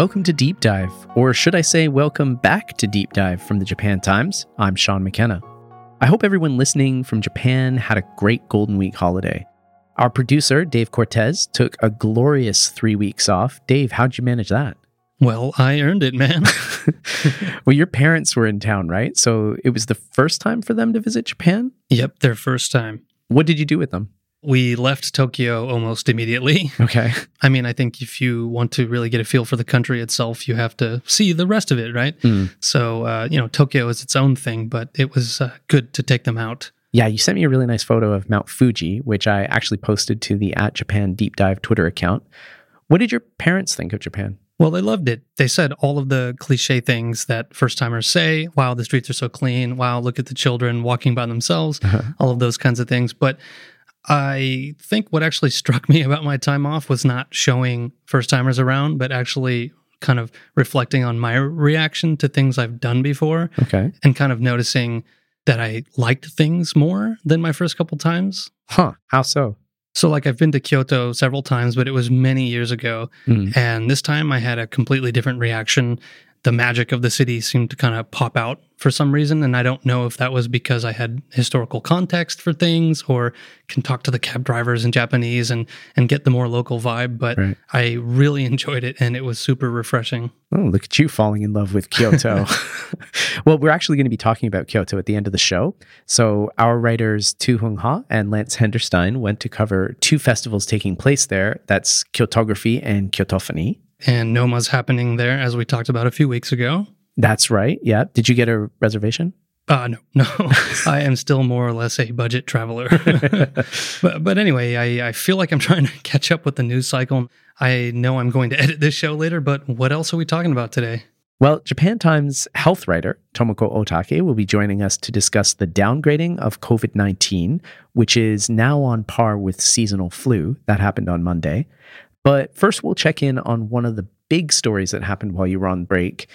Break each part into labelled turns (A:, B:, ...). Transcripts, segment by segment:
A: Welcome to Deep Dive, or should I say, welcome back to Deep Dive from the Japan Times. I'm Shaun McKenna. I hope everyone listening from Japan had a great Golden Week holiday. Our producer, Dave Cortez, took a glorious three weeks off. Dave, how'd you manage that?
B: Well, I earned it, man.
A: well, your parents were in town, right? So it was the first time for them to visit Japan?
B: yep, their first time.
A: What did you do with them?
B: We left Tokyo almost immediately.
A: Okay.
B: I mean, I think if you want to really get a feel for the country itself, you have to see the rest of it, right?
A: Mm.
B: So, uh, you know, Tokyo is its own thing, but it was uh, good to take them out.
A: Yeah, you sent me a really nice photo of Mount Fuji, which I actually posted to the at Japan Deep Dive Twitter account. What did your parents think of Japan?
B: Well, they loved it. They said all of the cliche things that first timers say. Wow, the streets are so clean. Wow, look at the children walking by themselves. All of those kinds of things. But I think what actually struck me about my time off was not showing first timers around, but actually kind of reflecting on my reaction to things I've done before
A: Okay.
B: and kind of noticing that I liked things more than my first couple times.
A: Huh. How so?
B: So, like, I've been to Kyoto several times, but it was many years ago.
A: Mm.
B: And this time I had a completely different reaction. The magic of the city seemed to kind of pop out for some reason. And I don't know if that was because I had historical context for things or can talk to the cab drivers in Japanese and, and get the more local vibe. But
A: Right.
B: I really enjoyed it and it was super refreshing.
A: Oh, look at you falling in love with Kyoto. well, we're actually going to be talking about Kyoto at the end of the show. So, our writers Thu-Huong Ha and Lance Henderstein went to cover two festivals taking place there. That's Kyotographie and Kyotophonie.
B: And Noma's happening there, as we talked about a few weeks ago.
A: That's right. Yeah. Did you get a reservation?
B: Uh, no, no. I am still more or less a budget traveler. but, but anyway, I, I feel like I'm trying to catch up with the news cycle. I know I'm going to edit this show later, but what else are we talking about today?
A: Well, Japan Times health writer Tomoko Otake will be joining us to discuss the downgrading of COVID 19, which is now on par with seasonal flu. That happened on Monday. But first, we'll check in on one of the big stories that happened while you were on break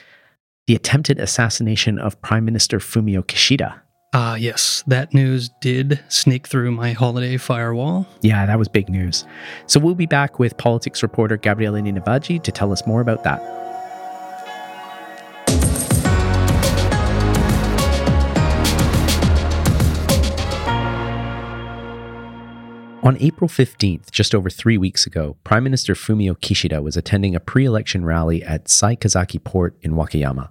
A: the attempted assassination of Prime Minister Fumio Kishida.
B: Ah, yes, that news did sneak through my holiday firewall.
A: Yeah, that was big news. So we'll be back with politics reporter Gabriele Ninivaggi to tell us more about that. On April 15th, just over three weeks ago, Prime Minister Fumio Kishida was attending a pre election rally at Saikazaki Port in Wakayama.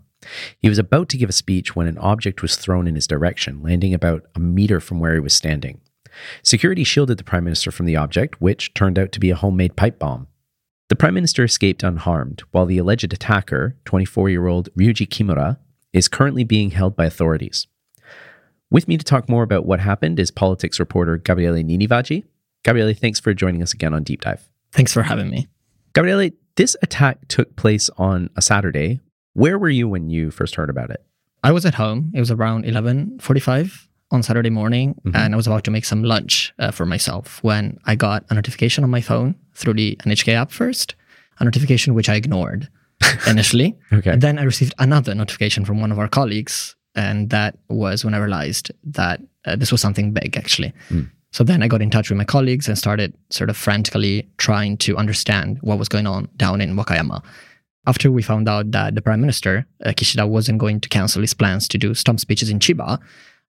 A: He was about to give a speech when an object was thrown in his direction, landing about a meter from where he was standing. Security shielded the Prime Minister from the object, which turned out to be a homemade pipe bomb. The Prime Minister escaped unharmed, while the alleged attacker, 24 year old Ryuji Kimura, is currently being held by authorities. With me to talk more about what happened is politics reporter Gabriele Ninivaggi. Gabriele, thanks for joining us again on Deep Dive.
C: Thanks for having me.
A: Gabriele, this attack took place on a Saturday. Where were you when you first heard about it?
C: I was at home. It was around 11:45 on Saturday morning,
A: Mhm.
C: and I was about to make some lunch uh, for myself when I got a notification on my phone through the NHK app first, a notification which I ignored initially.
A: Okay.
C: And then I received another notification from one of our colleagues, and that was when I realized that uh, this was something big, actually.
A: Mm.
C: So then I got in touch with my colleagues and started sort of frantically trying to understand what was going on down in Wakayama. After we found out that the prime minister, uh, Kishida, wasn't going to cancel his plans to do stump speeches in Chiba,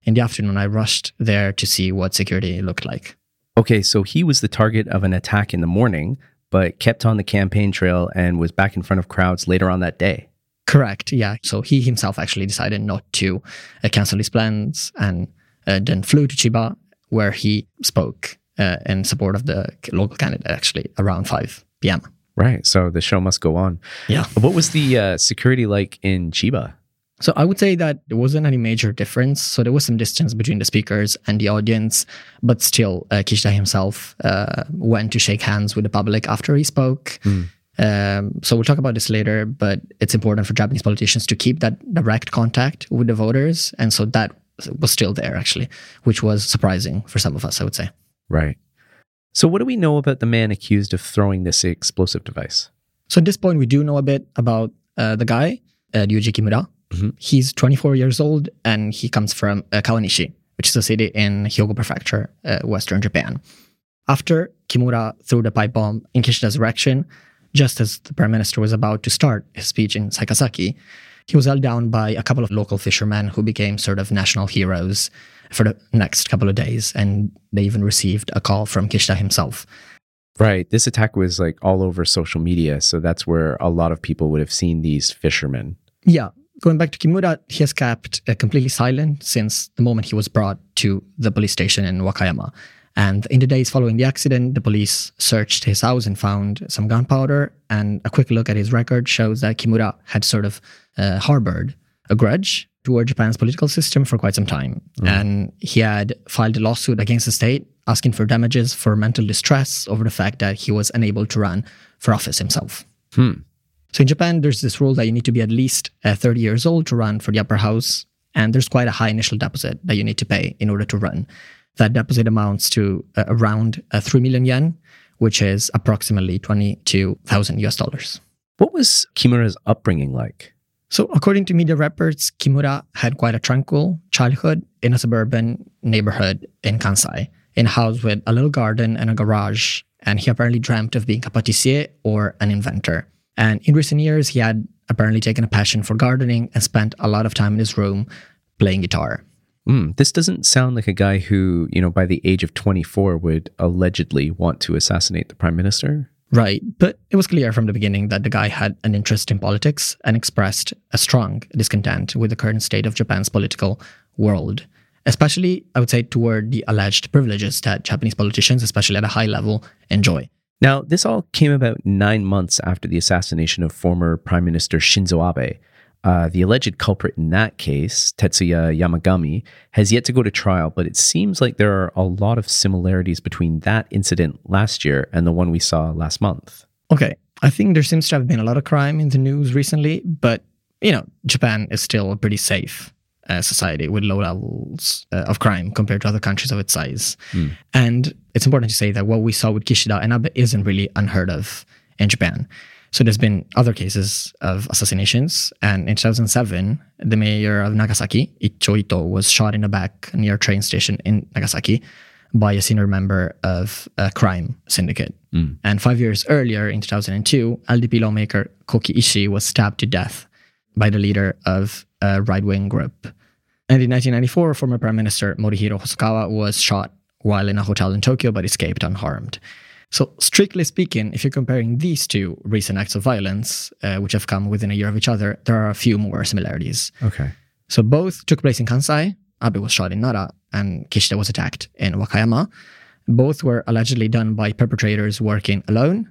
C: in the afternoon I rushed there to see what security looked like.
A: Okay, so he was the target of an attack in the morning, but kept on the campaign trail and was back in front of crowds later on that day.
C: Correct. Yeah. So he himself actually decided not to uh, cancel his plans and uh, then flew to Chiba, where he spoke uh, in support of the local candidate actually around 5 p.m.
A: Right. So the show must go on.
C: Yeah.
A: What was the uh, security like in Chiba?
C: So I would say that there wasn't any major difference. So there was some distance between the speakers and the audience, but still, uh, Kishida himself uh, went to shake hands with the public after he spoke.
A: Mm.
C: Um, so we'll talk about this later, but it's important for Japanese politicians to keep that direct contact with the voters, and so that was still there actually, which was surprising for some of us, I would say.
A: Right. So, what do we know about the man accused of throwing this explosive device?
C: So at this point, we do know a bit about uh, the guy, uh, Ryuji Kimura.
A: Mhm.
C: He's 24 years old and he comes from uh, Kawanishi, which is a city in Hyogo Prefecture, uh, Western Japan. After Kimura threw the pipe bomb in Kishida's direction, just as the prime minister was about to start his speech in Saikazaki, he was held down by a couple of local fishermen who became sort of national heroes for the next couple of days. And they even received a call from Kishida himself.
A: Right. This attack was like all over social media. So that's where a lot of people would have seen these fishermen.
C: Yeah. Going back to Kimura, he has kept uh, completely silent since the moment he was brought to the police station in Wakayama. And in the days following the accident, the police searched his house and found some gunpowder. And a quick look at his record shows that Kimura had sort of uh, harbored a grudge toward Japan's political system for quite some time. Mm. And he had filed a lawsuit against the state asking for damages for mental distress over the fact that he was unable to run for office himself.
A: Hmm.
C: So in Japan, there's this rule that you need to be at least uh, 30 years old to run for the upper house. And there's quite a high initial deposit that you need to pay in order to run. That deposit amounts to uh, around uh, 3 million yen, which is approximately 22,000 US dollars.
A: What was Kimura's upbringing like?
C: So, according to media reports, Kimura had quite a tranquil childhood in a suburban neighborhood in Kansai, in a house with a little garden and a garage. And he apparently dreamt of being a patissier or an inventor. And in recent years, he had apparently taken a passion for gardening and spent a lot of time in his room playing guitar.
A: Mm, this doesn't sound like a guy who, you know, by the age of 24 would allegedly want to assassinate the prime minister.
C: Right. But it was clear from the beginning that the guy had an interest in politics and expressed a strong discontent with the current state of Japan's political world, especially, I would say, toward the alleged privileges that Japanese politicians, especially at a high level, enjoy.
A: Now, this all came about nine months after the assassination of former Prime Minister Shinzo Abe, uh, the alleged culprit in that case, Tetsuya Yamagami, has yet to go to trial, but it seems like there are a lot of similarities between that incident last year and the one we saw last month.
C: Okay. I think there seems to have been a lot of crime in the news recently, but, you know, Japan is still a pretty safe uh, society with low levels uh, of crime compared to other countries of its size. Mm. And it's important to say that what we saw with Kishida and Abe isn't really unheard of in Japan. So there's been other cases of assassinations. And in 2007, the mayor of Nagasaki, Iccho Ito, was shot in the back near a train station in Nagasaki by a senior member of a crime syndicate. Mm. And five years earlier, in 2002, LDP lawmaker Koki Ishii was stabbed to death by the leader of a right wing group. And in 1994, former Prime Minister Morihiro Hosokawa was shot while in a hotel in Tokyo but escaped unharmed. So, strictly speaking, if you're comparing these two recent acts of violence, uh, which have come within a year of each other, there are a few more similarities.
A: Okay.
C: So, both took place in Kansai. Abe was shot in Nara, and Kishida was attacked in Wakayama. Both were allegedly done by perpetrators working alone,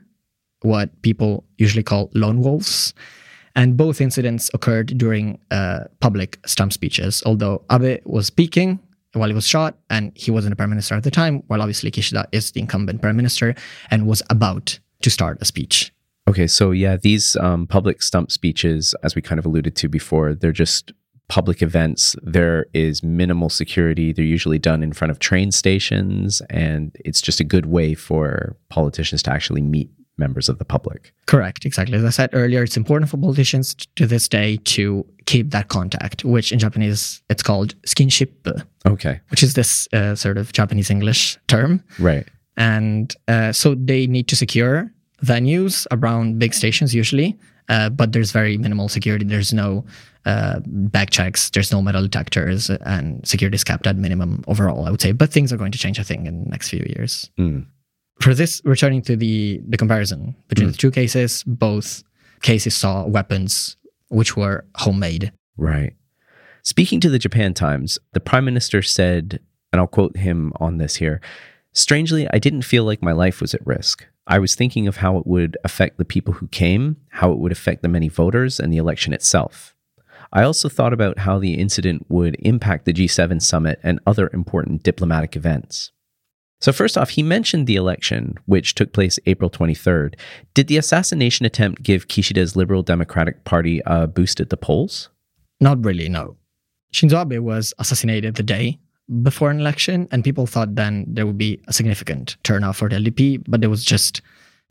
C: what people usually call lone wolves. And both incidents occurred during uh, public stump speeches. Although Abe was speaking, while he was shot, and he wasn't a prime minister at the time, while obviously Kishida is the incumbent prime minister and was about to start a speech.
A: Okay, so yeah, these um, public stump speeches, as we kind of alluded to before, they're just public events. There is minimal security. They're usually done in front of train stations, and it's just a good way for politicians to actually meet members of the public.
C: Correct, exactly. As I said earlier, it's important for politicians to this day to keep that contact, which in Japanese it's called skinship.
A: Okay.
C: Which is this uh, sort of Japanese English term.
A: Right.
C: And uh, so they need to secure venues around big stations usually, uh, but there's very minimal security. There's no uh, back checks, there's no metal detectors, and security is kept at minimum overall, I would say. But things are going to change, I think, in the next few years.
A: Mm
C: for this, returning to the, the comparison between mm. the two cases, both cases saw weapons which were homemade.
A: Right. Speaking to the Japan Times, the prime minister said, and I'll quote him on this here Strangely, I didn't feel like my life was at risk. I was thinking of how it would affect the people who came, how it would affect the many voters, and the election itself. I also thought about how the incident would impact the G7 summit and other important diplomatic events. So, first off, he mentioned the election, which took place April 23rd. Did the assassination attempt give Kishida's Liberal Democratic Party a boost at the polls?
C: Not really, no. Shinzo Abe was assassinated the day before an election, and people thought then there would be a significant turnout for the LDP, but there was just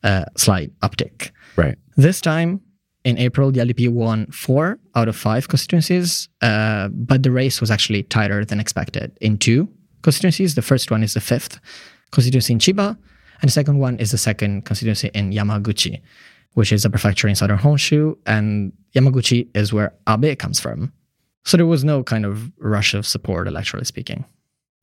C: a slight uptick.
A: Right.
C: This time, in April, the LDP won four out of five constituencies, uh, but the race was actually tighter than expected in two constituencies. The first one is the fifth constituency in Chiba, and the second one is the second constituency in Yamaguchi. which is a prefecture in southern Honshu, and Yamaguchi is where Abe comes from. So there was no kind of rush of support, electorally speaking.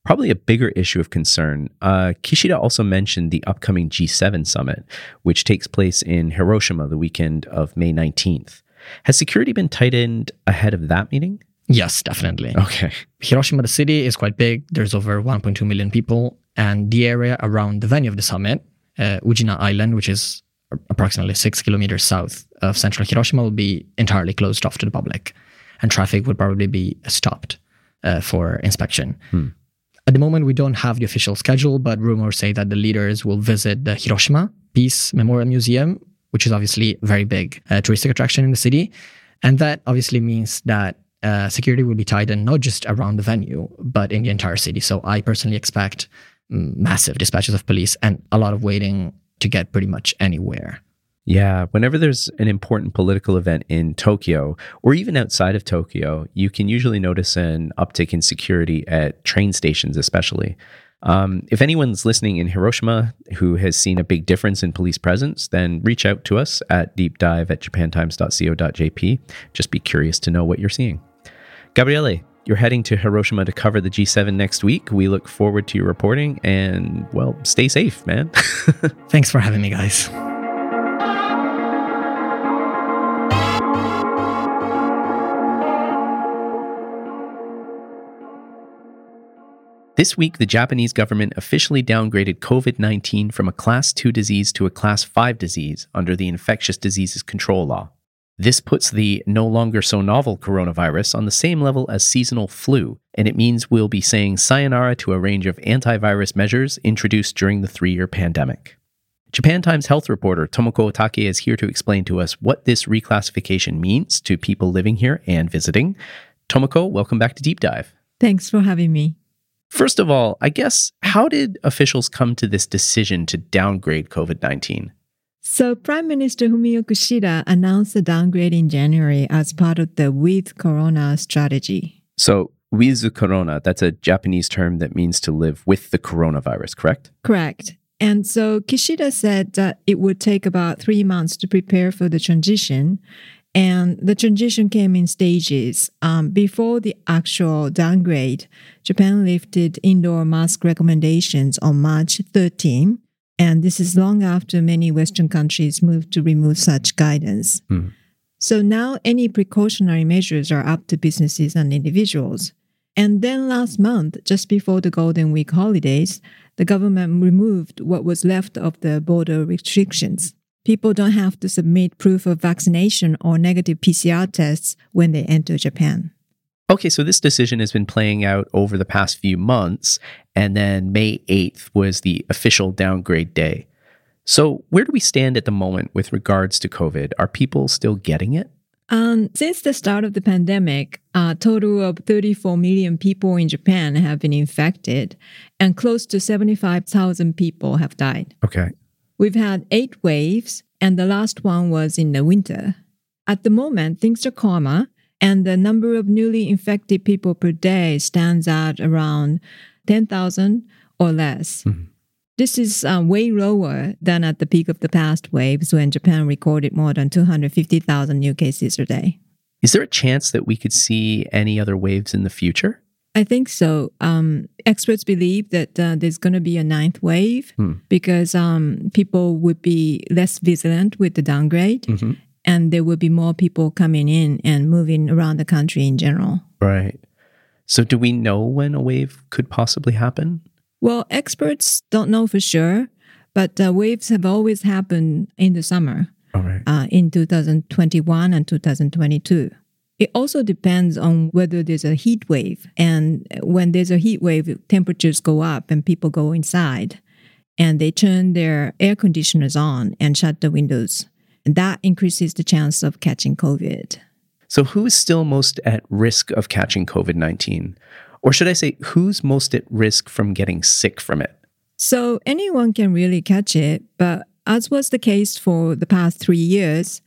A: Probably a bigger issue of concern. Uh, Kishida also mentioned the upcoming G7 summit, which takes place in Hiroshima the weekend of May 19th. Has security been tightened ahead of that meeting?
C: Yes, definitely.
A: Okay.
C: Hiroshima, the city, is quite big. There's over 1.2 million people. And the area around the venue of the summit, uh, Ujina Island, which is approximately six kilometers south of central Hiroshima, will be entirely closed off to the public. And traffic would probably be stopped uh, for inspection.
A: Hmm.
C: At the moment, we don't have the official schedule, but rumors say that the leaders will visit the Hiroshima Peace Memorial Museum, which is obviously a very big uh, touristic attraction in the city. And that obviously means that uh, security will be tightened not just around the venue, but in the entire city. So I personally expect mm, massive dispatches of police and a lot of waiting to get pretty much anywhere.
A: Yeah, whenever there's an important political event in Tokyo or even outside of Tokyo, you can usually notice an uptick in security at train stations, especially. Um, if anyone's listening in Hiroshima who has seen a big difference in police presence, then reach out to us at deepdive at japantimes.co.jp. Just be curious to know what you're seeing. Gabriele, you're heading to Hiroshima to cover the G7 next week. We look forward to your reporting and, well, stay safe, man.
C: Thanks for having me, guys.
A: This week, the Japanese government officially downgraded COVID 19 from a Class 2 disease to a Class 5 disease under the Infectious Diseases Control Law. This puts the no longer so novel coronavirus on the same level as seasonal flu, and it means we'll be saying sayonara to a range of antivirus measures introduced during the three year pandemic. Japan Times health reporter Tomoko Otake is here to explain to us what this reclassification means to people living here and visiting. Tomoko, welcome back to Deep Dive.
D: Thanks for having me.
A: First of all, I guess, how did officials come to this decision to downgrade COVID 19?
D: So, Prime Minister Fumio Kishida announced the downgrade in January as part of the With Corona strategy.
A: So, with corona, that's a Japanese term that means to live with the coronavirus, correct?
D: Correct. And so Kishida said that it would take about three months to prepare for the transition. And the transition came in stages. Um, before the actual downgrade, Japan lifted indoor mask recommendations on March 13. And this is long after many Western countries moved to remove such guidance.
A: Hmm.
D: So now any precautionary measures are up to businesses and individuals. And then last month, just before the Golden Week holidays, the government removed what was left of the border restrictions. People don't have to submit proof of vaccination or negative PCR tests when they enter Japan.
A: Okay, so this decision has been playing out over the past few months, and then May 8th was the official downgrade day. So, where do we stand at the moment with regards to COVID? Are people still getting it?
D: Um, since the start of the pandemic, a total of 34 million people in Japan have been infected, and close to 75,000 people have died.
A: Okay.
D: We've had eight waves, and the last one was in the winter. At the moment, things are calmer, and the number of newly infected people per day stands at around 10,000 or less.
A: Mhm.
D: This is uh, way lower than at the peak of the past waves when Japan recorded more than 250,000 new cases a day.
A: Is there a chance that we could see any other waves in the future?
D: I think so. Um, experts believe that uh, there's going to be a ninth wave
A: Hmm.
D: because um, people would be less vigilant with the downgrade,
A: Mhm.
D: And there will be more people coming in and moving around the country in general.
A: Right. So, do we know when a wave could possibly happen?
D: Well, experts don't know for sure, but uh, waves have always happened in the summer
A: All right.
D: uh, in 2021 and 2022. It also depends on whether there's a heat wave. And when there's a heat wave, temperatures go up and people go inside and they turn their air conditioners on and shut the windows. And that increases the chance of catching COVID.
A: So, who is still most at risk of catching COVID 19? Or should I say, who's most at risk from getting sick from it?
D: So anyone can really catch it, but as was the case for the past three years,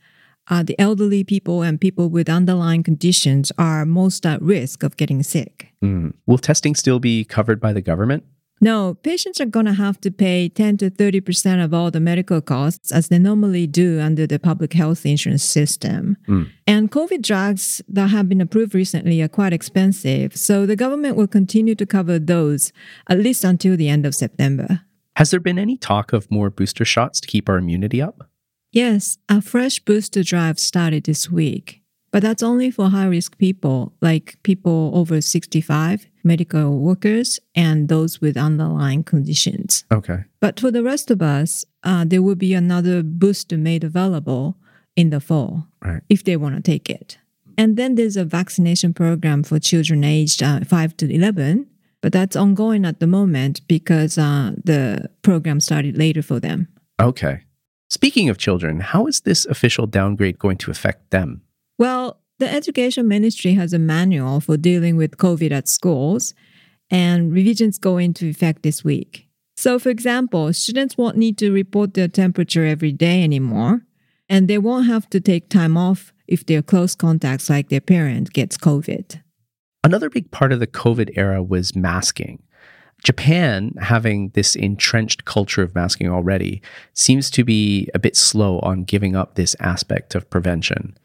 D: uh, the elderly people and people with underlying conditions are most at risk of getting sick.
A: Mm. Will testing still be covered by the government?
D: No, patients are going to have to pay 10 to 30% of all the medical costs as they normally do under the public health insurance system.
A: Mm.
D: And COVID drugs that have been approved recently are quite expensive. So the government will continue to cover those at least until the end of September.
A: Has there been any talk of more booster shots to keep our immunity up?
D: Yes, a fresh booster drive started this week. But that's only for high risk people, like people over 65, medical workers, and those with underlying conditions.
A: Okay.
D: But for the rest of us, uh, there will be another booster made available in the fall
A: Right.
D: if they want to take it. And then there's a vaccination program for children aged uh, 5 to 11, but that's ongoing at the moment because uh, the program started later for them.
A: Okay. Speaking of children, how is this official downgrade going to affect them?
D: Well, the education ministry has a manual for dealing with COVID at schools, and revisions go into effect this week. So, for example, students won't need to report their temperature every day anymore, and they won't have to take time off if their close contacts, like their parent, gets COVID.
A: Another big part of the COVID era was masking. Japan, having this entrenched culture of masking already, seems to be a bit slow on giving up this aspect of prevention.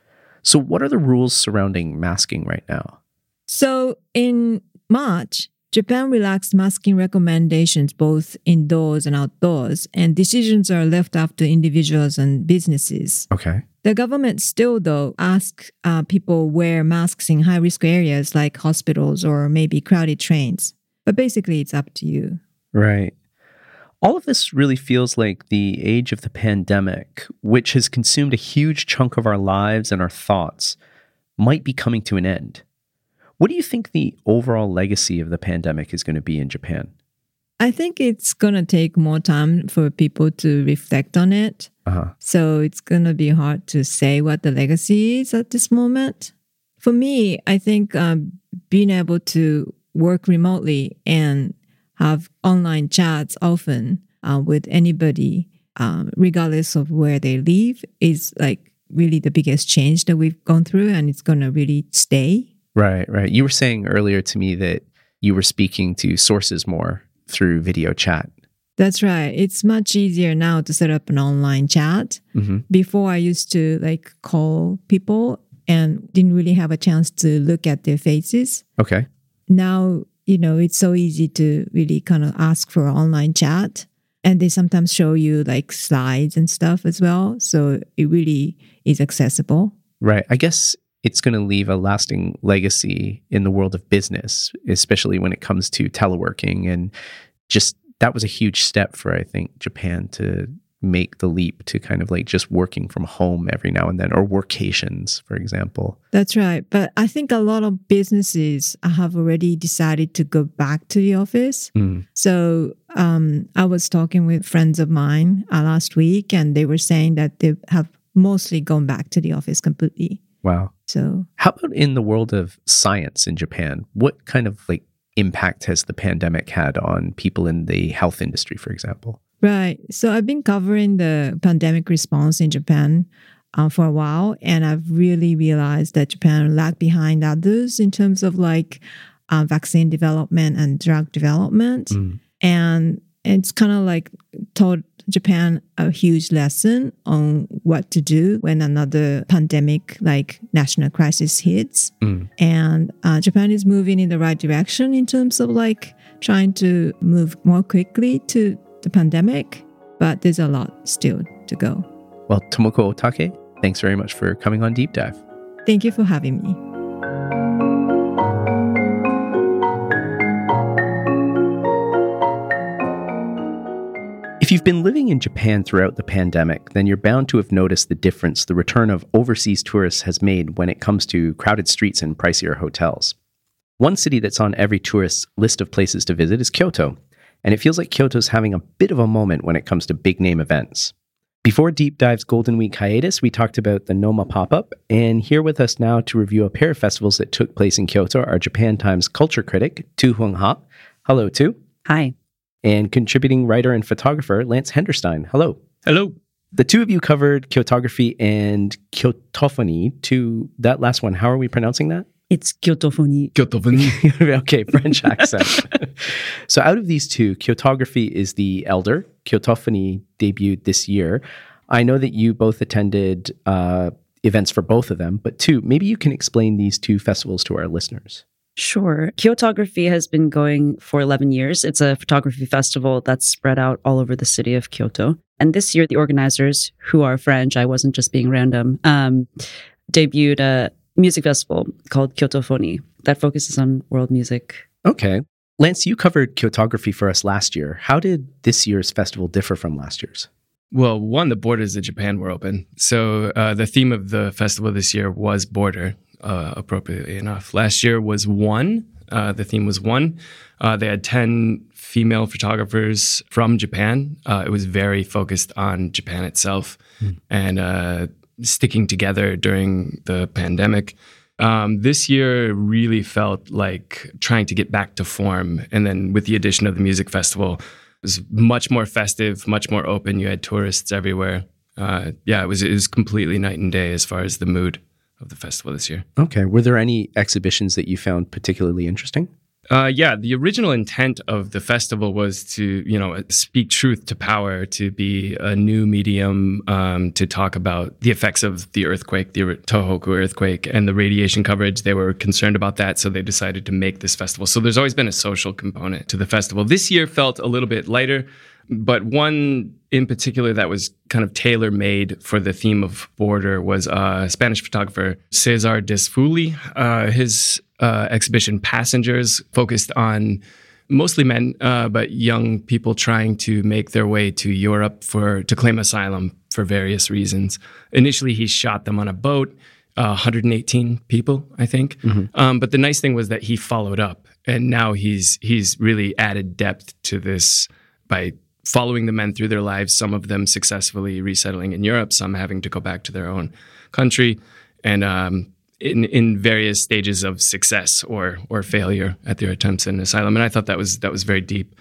A: So, what are the rules surrounding masking right now?
D: So, in March, Japan relaxed masking recommendations both indoors and outdoors, and decisions are left up to individuals and businesses.
A: Okay.
D: The government still, though, asks uh, people wear masks in high risk areas like hospitals or maybe crowded trains. But basically, it's up to you.
A: Right. All of this really feels like the age of the pandemic, which has consumed a huge chunk of our lives and our thoughts, might be coming to an end. What do you think the overall legacy of the pandemic is going to be in Japan?
D: I think it's going to take more time for people to reflect on it.
A: Uh-huh.
D: So it's going to be hard to say what the legacy is at this moment. For me, I think um, being able to work remotely and have online chats often uh, with anybody, um, regardless of where they live, is like really the biggest change that we've gone through, and it's going to really stay.
A: Right, right. You were saying earlier to me that you were speaking to sources more through video chat.
D: That's right. It's much easier now to set up an online chat.
A: Mm-hmm.
D: Before, I used to like call people and didn't really have a chance to look at their faces.
A: Okay.
D: now you know it's so easy to really kind of ask for online chat and they sometimes show you like slides and stuff as well so it really is accessible
A: Right. I guess it's going to leave a lasting legacy in the world of business, especially when it comes to teleworking. And just that was a huge step for, I think, Japan to make the leap to kind of like just working from home every now and then or workations, for example.
D: that's right but i think a lot of businesses have already decided to go back to the office
A: Mm.
D: so um, i was talking with friends of mine uh, last week and they were saying that they have mostly gone back to the office completely
A: Wow.
D: so
A: How about in the world of science in Japan? What kind of like impact has the pandemic had on people in the health industry, for example?
D: Right. So I've been covering the pandemic response in Japan uh, for a while, and I've really realized that Japan lagged behind others in terms of like uh, vaccine development and drug development.
A: Mm.
D: And it's kind of like taught Japan a huge lesson on what to do when another pandemic like national crisis hits.
A: Mm.
D: And uh, Japan is moving in the right direction in terms of like trying to move more quickly to the pandemic, but there's a lot still to go.
A: Well, Tomoko Otake, thanks very much for coming on Deep Dive.
D: Thank you for having me.
A: If you've been living in Japan throughout the pandemic, then you're bound to have noticed the difference the return of overseas tourists has made when it comes to crowded streets and pricier hotels. One city that's on every tourist's list of places to visit is Kyoto, and it feels like Kyoto's having a bit of a moment when it comes to big name events. Before Deep Dive's Golden Week hiatus, we talked about the Noma pop up, and here with us now to review a pair of festivals that took place in Kyoto are Japan Times culture critic Thu-Huong Ha. Hello, Tu.
E: Hi.
A: And contributing writer and photographer Lance Henderstein. Hello.
B: Hello.
A: The two of you covered Kyotographie and Kyotophonie. To that last one, how are we pronouncing that?
E: It's Kyotophony. Kyotophonie.
A: okay, French accent. so out of these two, Kyotographie is the elder. Kyotophonie debuted this year. I know that you both attended uh, events for both of them, but Thu, maybe you can explain these two festivals to our listeners.
E: Sure. Kyotographie has been going for 11 years. It's a photography festival that's spread out all over the city of Kyoto. And this year, the organizers, who are French, I wasn't just being random, um, debuted a music festival called Kyotophonie that focuses on world music.
A: Okay. Lance, you covered Kyotographie for us last year. How did this year's festival differ from last year's?
F: Well, one, the borders of Japan were open. So uh, the theme of the festival this year was border, uh, appropriately enough. Last year was one. Uh, the theme was one. Uh, they had 10 female photographers from Japan. Uh, it was very focused on Japan itself mm. and uh, sticking together during the pandemic. Um, this year really felt like trying to get back to form. And then with the addition of the music festival, it was much more festive, much more open. You had tourists everywhere. Uh, yeah, it was it was completely night and day as far as the mood of the festival this year.
A: Okay. Were there any exhibitions that you found particularly interesting?
F: Uh, yeah, the original intent of the festival was to, you know, speak truth to power, to be a new medium um, to talk about the effects of the earthquake, the Tohoku earthquake, and the radiation coverage. They were concerned about that, so they decided to make this festival. So there's always been a social component to the festival. This year felt a little bit lighter, but one in particular that was kind of tailor made for the theme of border was a Spanish photographer, Cesar Dezfuli. Uh, his uh, exhibition Passengers focused on mostly men, uh, but young people trying to make their way to Europe for to claim asylum for various reasons. Initially, he shot them on a boat. Uh, 118 people, I think. Mm-hmm. Um, but the nice thing was that he followed up, and now he's he's really added depth to this by following the men through their lives. Some of them successfully resettling in Europe, some having to go back to their own country, and um, in in various stages of success or or failure at their attempts in asylum. And I thought that was that was very deep.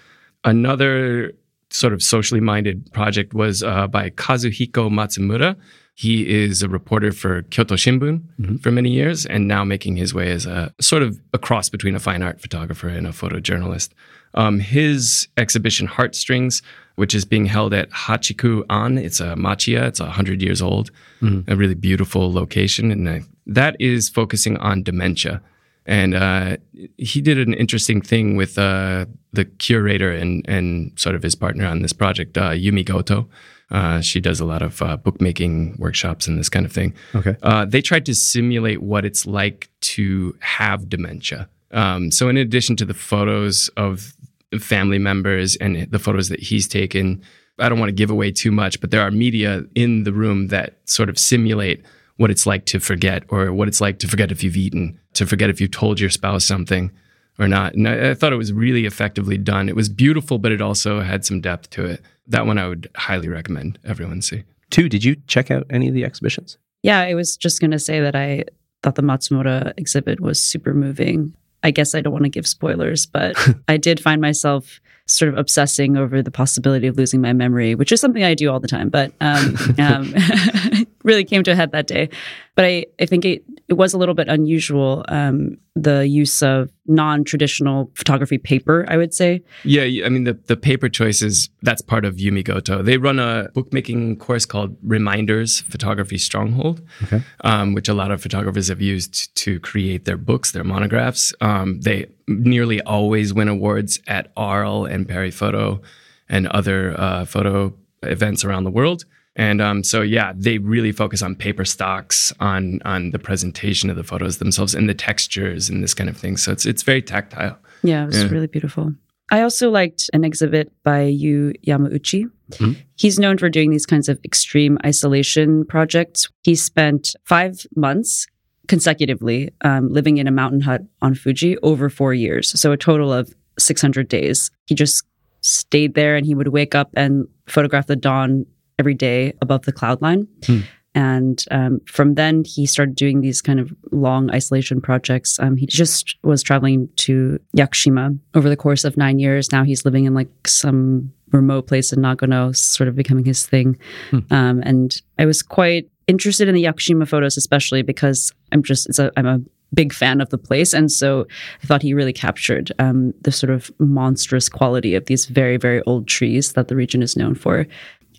F: Another sort of socially minded project was uh, by Kazuhiko Matsumura. He is a reporter for Kyoto Shimbun mm-hmm. for many years and now making his way as a sort of a cross between a fine art photographer and a photojournalist. Um, his exhibition Heartstrings, which is being held at Hachiku An, it's a machiya, it's 100 years old, mm-hmm. a really beautiful location. And I that is focusing on dementia. And uh, he did an interesting thing with uh, the curator and, and sort of his partner on this project, uh, Yumi Goto. Uh, she does a lot of uh, bookmaking workshops and this kind of thing.
A: Okay.
F: Uh, they tried to simulate what it's like to have dementia. Um, so, in addition to the photos of family members and the photos that he's taken, I don't want to give away too much, but there are media in the room that sort of simulate what it's like to forget or what it's like to forget if you've eaten, to forget if you've told your spouse something or not. And I, I, thought it was really effectively done. It was beautiful, but it also had some depth to it. That one I would highly recommend everyone see.
A: Thu, did you check out any of the exhibitions?
E: Yeah, I was just going to say that I thought the Matsumura exhibit was super moving. I guess I don't want to give spoilers, but I did find myself sort of obsessing over the possibility of losing my memory, which is something I do all the time, but um, um, really came to a head that day. But I, I think it, it was a little bit unusual, um, the use of non traditional photography paper, I would say.
F: Yeah, I mean, the, the paper choices, that's part of Yumi Goto. They run a bookmaking course called Reminders Photography Stronghold, okay. um, which a lot of photographers have used to create their books, their monographs. Um, they nearly always win awards at Arles and Paris Photo and other uh, photo events around the world. And um, so, yeah, they really focus on paper stocks, on on the presentation of the photos themselves, and the textures and this kind of thing. So it's it's very tactile.
E: Yeah, it was yeah. really beautiful. I also liked an exhibit by Yu Yamauchi. Mm-hmm. He's known for doing these kinds of extreme isolation projects. He spent five months consecutively um, living in a mountain hut on Fuji over four years. So a total of 600 days. He just stayed there and he would wake up and photograph the dawn every day above the cloud line. Hmm. And um, from then, he started doing these kind of long isolation projects. Um, he just was traveling to Yakushima over the course of nine years. Now he's living in like some remote place in Nagano, sort of becoming his thing. Hmm. Um, and I was quite interested in the Yakushima photos, especially because I'm just it's a I'm a big fan of the place. And so I thought he really captured um, the sort of monstrous quality of these very, very old trees that the region is known for.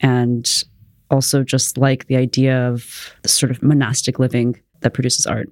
E: And also just like the idea of sort of monastic living that produces art.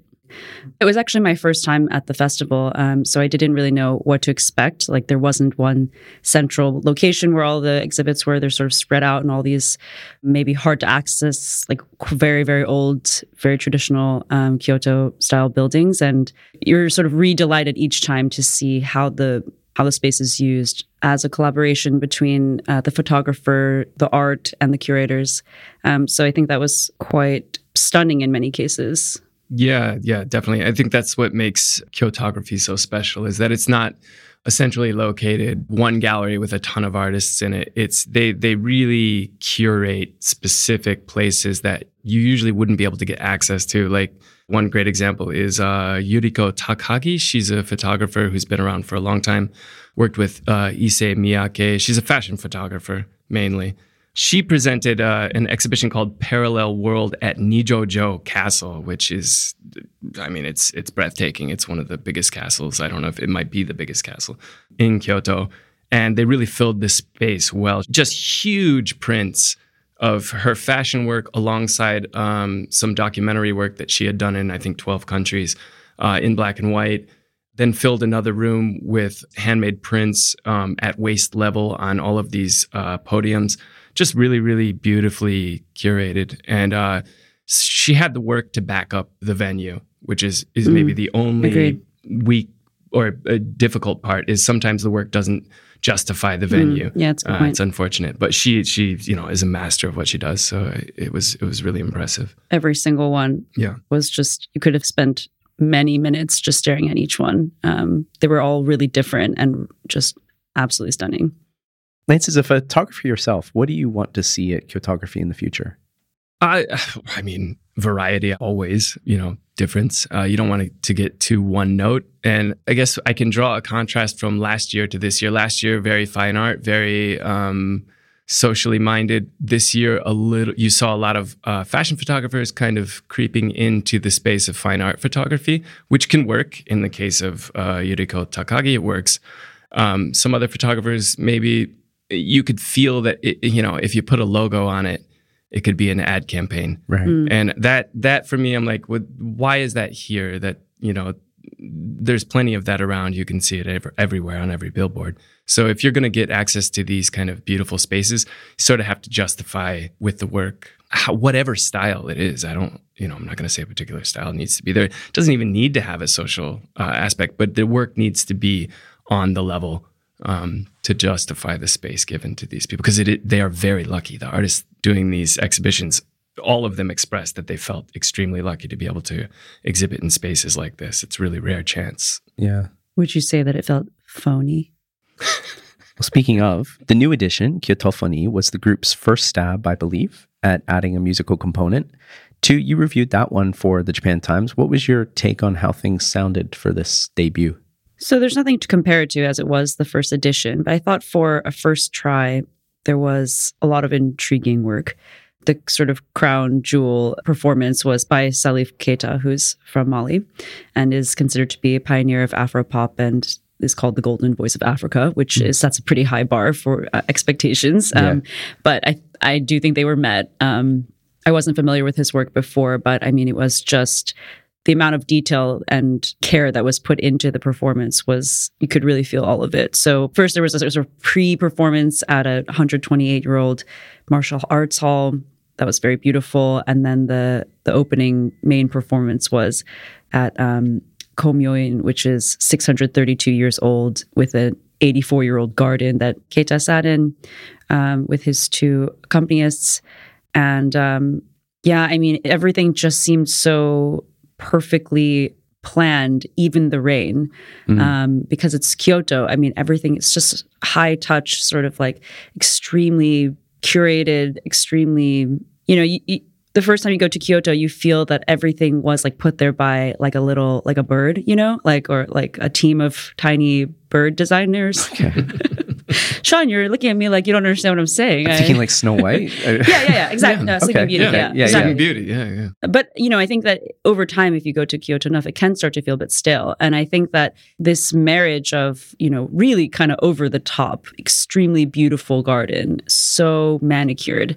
E: It was actually my first time at the festival, um, so I didn't really know what to expect. Like there wasn't one central location where all the exhibits were. They're sort of spread out in all these maybe hard to access, like very very old, very traditional um, Kyoto style buildings, and you're sort of re-delighted each time to see how the how the space is used as a collaboration between uh, the photographer, the art, and the curators. Um, so I think that was quite stunning in many cases.
F: Yeah, yeah, definitely. I think that's what makes Kyotographie so special is that it's not a centrally located one gallery with a ton of artists in it. It's they they really curate specific places that you usually wouldn't be able to get access to. Like one great example is uh, Yuriko Takagi. She's a photographer who's been around for a long time. Worked with uh, Issey Miyake. She's a fashion photographer mainly she presented uh, an exhibition called Parallel World at Nijojo Castle, which is, I mean, it's it's breathtaking. It's one of the biggest castles. I don't know if it might be the biggest castle in Kyoto, and they really filled the space well. Just huge prints of her fashion work alongside um, some documentary work that she had done in I think twelve countries uh, in black and white then filled another room with handmade prints um, at waist level on all of these uh, podiums just really, really beautifully curated. And uh, she had the work to back up the venue, which is is mm, maybe the only
E: agreed.
F: weak or a difficult part. Is sometimes the work doesn't justify the venue.
E: Mm, yeah, it's, uh,
F: it's unfortunate, but she she you know is a master of what she does. So it was it was really impressive.
E: Every single one,
F: yeah,
E: was just you could have spent many minutes just staring at each one. Um, they were all really different and just absolutely stunning.
A: Lance, as a photographer yourself, what do you want to see at Kyotographie in the future?
F: I, I mean, variety always, you know, difference. Uh, you don't want to, to get to one note. And I guess I can draw a contrast from last year to this year. Last year, very fine art, very um, socially minded. This year, a little, you saw a lot of uh, fashion photographers kind of creeping into the space of fine art photography, which can work. In the case of uh, Yuriko Takagi, it works. Um, some other photographers maybe you could feel that it, you know if you put a logo on it it could be an ad campaign.
A: Right. Mm.
F: and that that for me i'm like well, why is that here that you know there's plenty of that around. You can see it ever, everywhere on every billboard. So if you're going to get access to these kind of beautiful spaces you sort of have to justify with the work how, whatever style it is. I don't you know i'm not going to say a particular style needs to be there. It doesn't even need to have a social uh, aspect but the work needs to be on the level um, to justify the space given to these people because it, it, they are very lucky. The artists doing these exhibitions, all of them expressed that they felt extremely lucky to be able to exhibit in spaces like this. It's really rare chance.
A: Yeah.
E: Would you say that it felt phony?
A: well, speaking of, the new edition, Kyotophonie, was the group's first stab, I believe, at adding a musical component. Thu, you reviewed that one for the Japan Times. What was your take on how things sounded for this debut?
E: So there's nothing to compare it to as it was the first edition, but I thought for a first try, there was a lot of intriguing work. The sort of crown jewel performance was by Salif Keita, who's from Mali and is considered to be a pioneer of Afropop and is called the golden voice of Africa, which mm. is that's a pretty high bar for uh, expectations. Um, yeah. But I I do think they were met. Um, I wasn't familiar with his work before, but I mean, it was just the amount of detail and care that was put into the performance was you could really feel all of it. So first there was a sort of pre-performance at a 128 year old martial arts hall. That was very beautiful, and then the the opening main performance was at um, Komyoin, which is 632 years old, with an 84 year old garden that Keita sat in um, with his two accompanists, and um, yeah, I mean everything just seemed so perfectly planned, even the rain, mm. um, because it's Kyoto. I mean, everything is just high touch, sort of like extremely curated, extremely, you know, you, you, the first time you go to Kyoto, you feel that everything was like put there by like a little, like a bird, you know, like, or like a team of tiny bird designers. Okay. Shaun, you're looking at me like you don't understand what I'm saying.
A: I'm
E: I-
A: thinking like Snow White.
E: yeah, yeah, yeah, exactly. No, Sleeping
A: okay.
E: Beauty.
F: Yeah,
E: Yeah,
A: yeah, yeah.
E: exactly.
F: Sleeping Beauty. Yeah, yeah.
E: But you know, I think that over time, if you go to Kyoto enough, it can start to feel a bit stale. And I think that this marriage of you know really kind of over the top, extremely beautiful garden, so manicured,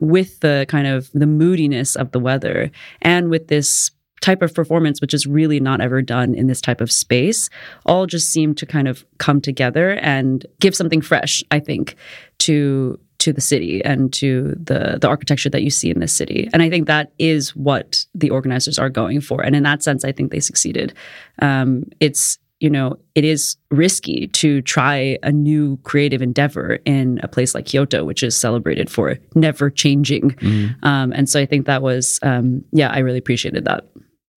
E: with the kind of the moodiness of the weather, and with this type of performance which is really not ever done in this type of space all just seem to kind of come together and give something fresh i think to to the city and to the the architecture that you see in this city. And i think that is what the organizers are going for. And in that sense i think they succeeded. Um, it's you know it is risky to try a new creative endeavor in a place like kyoto which is celebrated for never changing. Um, and so i think that was um, yeah i really appreciated that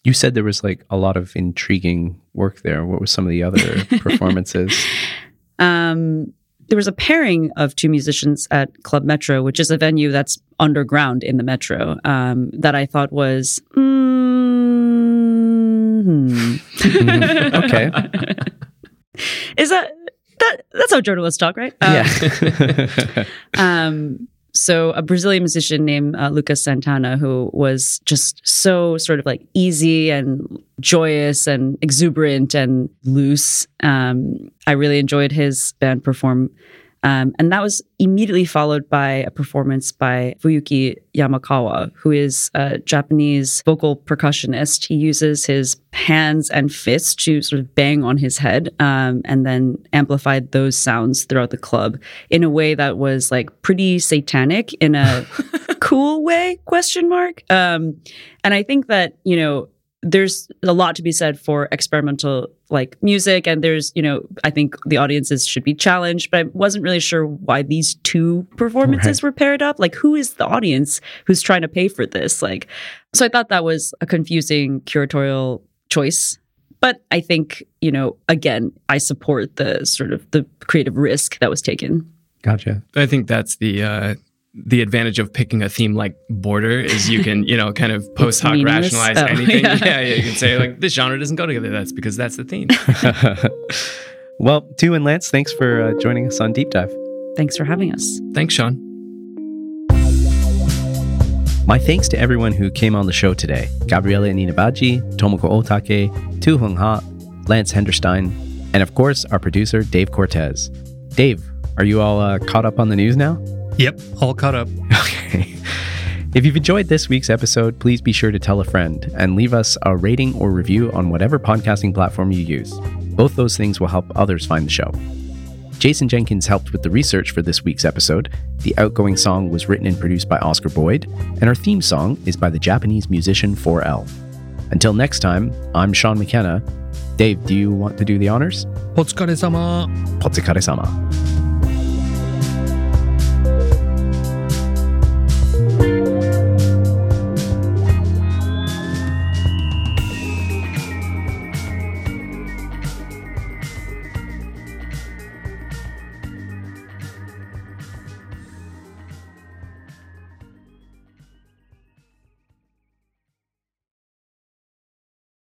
A: You said there was like a lot of intriguing work there. What were some of the other performances?
E: um, there was a pairing of two musicians at Club Metro, which is a venue that's underground in the metro, um, that I thought was. mm, hmm.
A: okay.
E: Is that that? That's how journalists talk, right? Um,
A: yeah.
E: Um, so a Brazilian musician named uh, Lucas Santtana, who was just so sort of like easy and joyous and exuberant and loose. Um, I really enjoyed his band perform. Um, and that was immediately followed by a performance by Fuyuki Yamakawa, who is a Japanese vocal percussionist. He uses his hands and fists to sort of bang on his head um, and then amplified those sounds throughout the club in a way that was like pretty satanic in a cool way question mark um, and i think that you know there's a lot to be said for experimental like music and there's you know i think the audiences should be challenged but i wasn't really sure why these two performances
A: Right.
E: were paired up like who is the audience who's trying to pay for this like so i thought that was a confusing curatorial choice but i think you know again i support the sort of the creative risk that was taken
A: Gotcha.
F: I think that's the uh, the advantage of picking a theme like border is you can you know kind of post hoc rationalize
E: Oh,
F: anything.
E: yeah.
F: Yeah. yeah, you can say like this genre doesn't go together. That's because that's the theme.
A: well, Thu and Lance, thanks for uh, joining us on Deep Dive.
E: thanks for having us
F: Thanks, Shaun.
A: My thanks to everyone who came on the show today Gabriele Ninivaggi, Tomoko Otake, Thu-Huong Ha, Lance Henderstein, and of course, our producer, Dave Cortez. Dave, are you all uh, caught up on the news now?
B: Yep, all caught up.
A: Okay. If you've enjoyed this week's episode, please be sure to tell a friend and leave us a rating or review on whatever podcasting platform you use. Both those things will help others find the show. Jason Jenkins helped with the research for this week's episode. The outgoing song was written and produced by Oscar Boyd, and our theme song is by the Japanese musician 4L. Until next time, I'm Shaun McKenna. Dave, do you want to do the honors?
B: Potsukare sama.
A: Potsukare sama. Thank you.